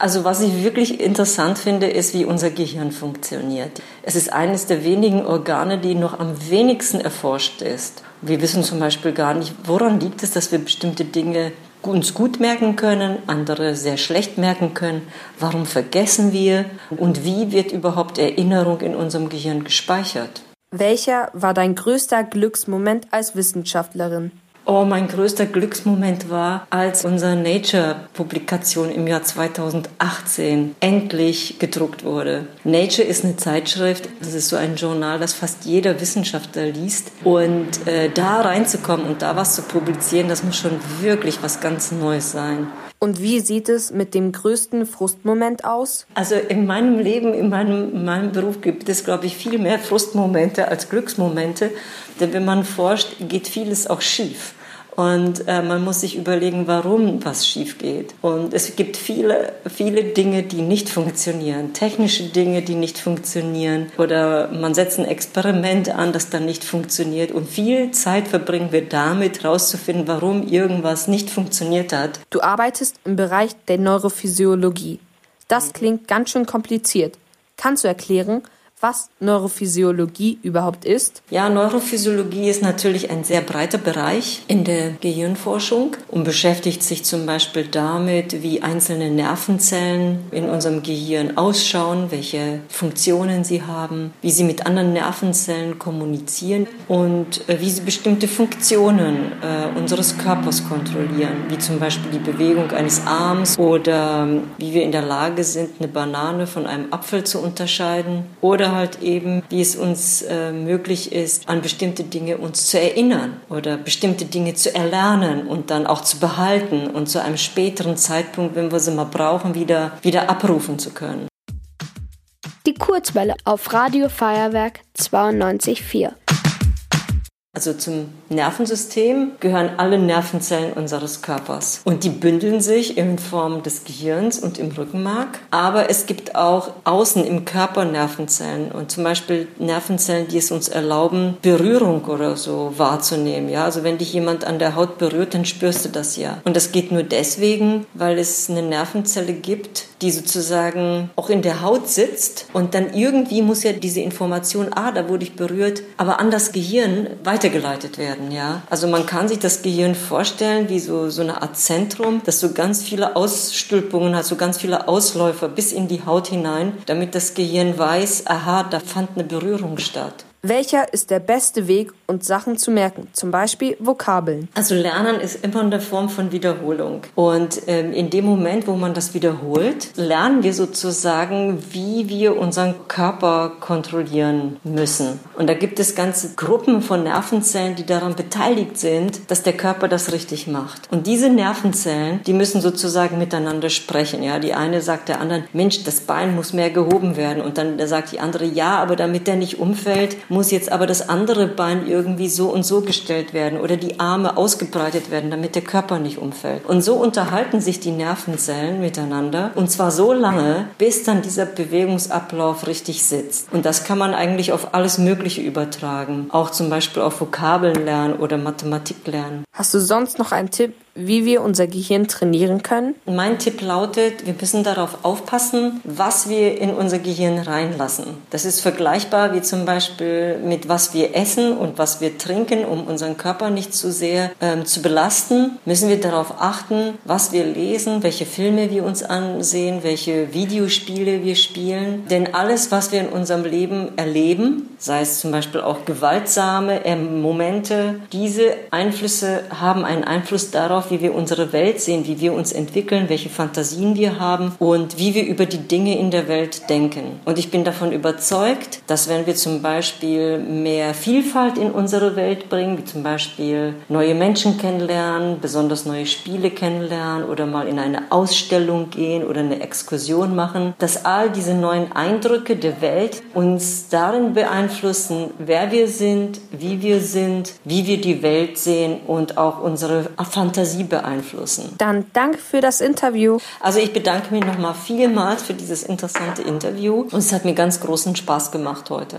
Also was ich wirklich interessant finde, ist, wie unser Gehirn funktioniert. Es ist eines der wenigen Organe, die noch am wenigsten erforscht ist. Wir wissen zum Beispiel gar nicht, woran liegt es, dass wir bestimmte Dinge uns gut merken können, andere sehr schlecht merken können. Warum vergessen wir? Und wie wird überhaupt Erinnerung in unserem Gehirn gespeichert? Welcher war dein größter Glücksmoment als Wissenschaftlerin? Oh, mein größter Glücksmoment war, als unsere Nature-Publikation im Jahr 2018 endlich gedruckt wurde. Nature ist eine Zeitschrift, das ist so ein Journal, das fast jeder Wissenschaftler liest. Und äh, da reinzukommen und da was zu publizieren, das muss schon wirklich was ganz Neues sein. Und wie sieht es mit dem größten Frustmoment aus? Also in meinem Leben, in meinem, in meinem Beruf gibt es, glaube ich, viel mehr Frustmomente als Glücksmomente. Denn wenn man forscht, geht vieles auch schief. Und äh, man muss sich überlegen, warum was schief geht. Und es gibt viele, viele Dinge, die nicht funktionieren. Technische Dinge, die nicht funktionieren. Oder man setzt ein Experiment an, das dann nicht funktioniert. Und viel Zeit verbringen wir damit, herauszufinden, warum irgendwas nicht funktioniert hat. Du arbeitest im Bereich der Neurophysiologie. Das klingt ganz schön kompliziert. Kannst du erklären, was Neurophysiologie überhaupt ist? Ja, Neurophysiologie ist natürlich ein sehr breiter Bereich in der Gehirnforschung und beschäftigt sich zum Beispiel damit, wie einzelne Nervenzellen in unserem Gehirn ausschauen, welche Funktionen sie haben, wie sie mit anderen Nervenzellen kommunizieren und äh, wie sie bestimmte Funktionen äh, unseres Körpers kontrollieren, wie zum Beispiel die Bewegung eines Arms oder ähm, wie wir in der Lage sind, eine Banane von einem Apfel zu unterscheiden oder oder halt eben, wie es uns äh, möglich ist, an bestimmte Dinge uns zu erinnern oder bestimmte Dinge zu erlernen und dann auch zu behalten und zu einem späteren Zeitpunkt, wenn wir sie mal brauchen, wieder, wieder abrufen zu können. Die Kurzwelle auf Radio Feuerwerk 92.4. Also zum Nervensystem gehören alle Nervenzellen unseres Körpers. Und die bündeln sich in Form des Gehirns und im Rückenmark. Aber es gibt auch außen im Körper Nervenzellen und zum Beispiel Nervenzellen, die es uns erlauben, Berührung oder so wahrzunehmen. Ja, also wenn dich jemand an der Haut berührt, dann spürst du das ja. Und das geht nur deswegen, weil es eine Nervenzelle gibt, die sozusagen auch in der Haut sitzt und dann irgendwie muss ja diese Information, ah, da wurde ich berührt, aber an das Gehirn weitergeleitet werden, ja. Also man kann sich das Gehirn vorstellen wie so, so eine Art Zentrum, das so ganz viele Ausstülpungen hat, so ganz viele Ausläufer bis in die Haut hinein, damit das Gehirn weiß, aha, da fand eine Berührung statt. Welcher ist der beste Weg, uns Sachen zu merken? Zum Beispiel Vokabeln. Also Lernen ist immer eine Form von Wiederholung. Und ähm, in dem Moment, wo man das wiederholt, lernen wir sozusagen, wie wir unseren Körper kontrollieren müssen. Und da gibt es ganze Gruppen von Nervenzellen, die daran beteiligt sind, dass der Körper das richtig macht. Und diese Nervenzellen, die müssen sozusagen miteinander sprechen. Ja, die eine sagt der anderen, Mensch, das Bein muss mehr gehoben werden. Und dann sagt die andere, ja, aber damit der nicht umfällt, muss jetzt aber das andere Bein irgendwie so und so gestellt werden oder die Arme ausgebreitet werden, damit der Körper nicht umfällt. Und so unterhalten sich die Nervenzellen miteinander und zwar so lange, bis dann dieser Bewegungsablauf richtig sitzt. Und das kann man eigentlich auf alles Mögliche übertragen, auch zum Beispiel auf Vokabeln lernen oder Mathematik lernen. Hast du sonst noch einen Tipp, wie wir unser Gehirn trainieren können? Mein Tipp lautet, wir müssen darauf aufpassen, was wir in unser Gehirn reinlassen. Das ist vergleichbar wie zum Beispiel mit was wir essen und was wir trinken, um unseren Körper nicht zu sehr ähm, zu belasten. Müssen wir darauf achten, was wir lesen, welche Filme wir uns ansehen, welche Videospiele wir spielen. Denn alles, was wir in unserem Leben erleben, sei es zum Beispiel auch gewaltsame Momente, diese Einflüsse haben einen Einfluss darauf, wie wir unsere Welt sehen, wie wir uns entwickeln, welche Fantasien wir haben und wie wir über die Dinge in der Welt denken. Und ich bin davon überzeugt, dass wenn wir zum Beispiel mehr Vielfalt in unsere Welt bringen, wie zum Beispiel neue Menschen kennenlernen, besonders neue Spiele kennenlernen oder mal in eine Ausstellung gehen oder eine Exkursion machen, dass all diese neuen Eindrücke der Welt uns darin beeinflussen, wer wir sind, wie wir sind, wie wir die Welt sehen und auch unsere Fantasie Sie beeinflussen. Dann danke für das Interview. Also ich bedanke mich nochmal vielmals für dieses interessante Interview und es hat mir ganz großen Spaß gemacht heute.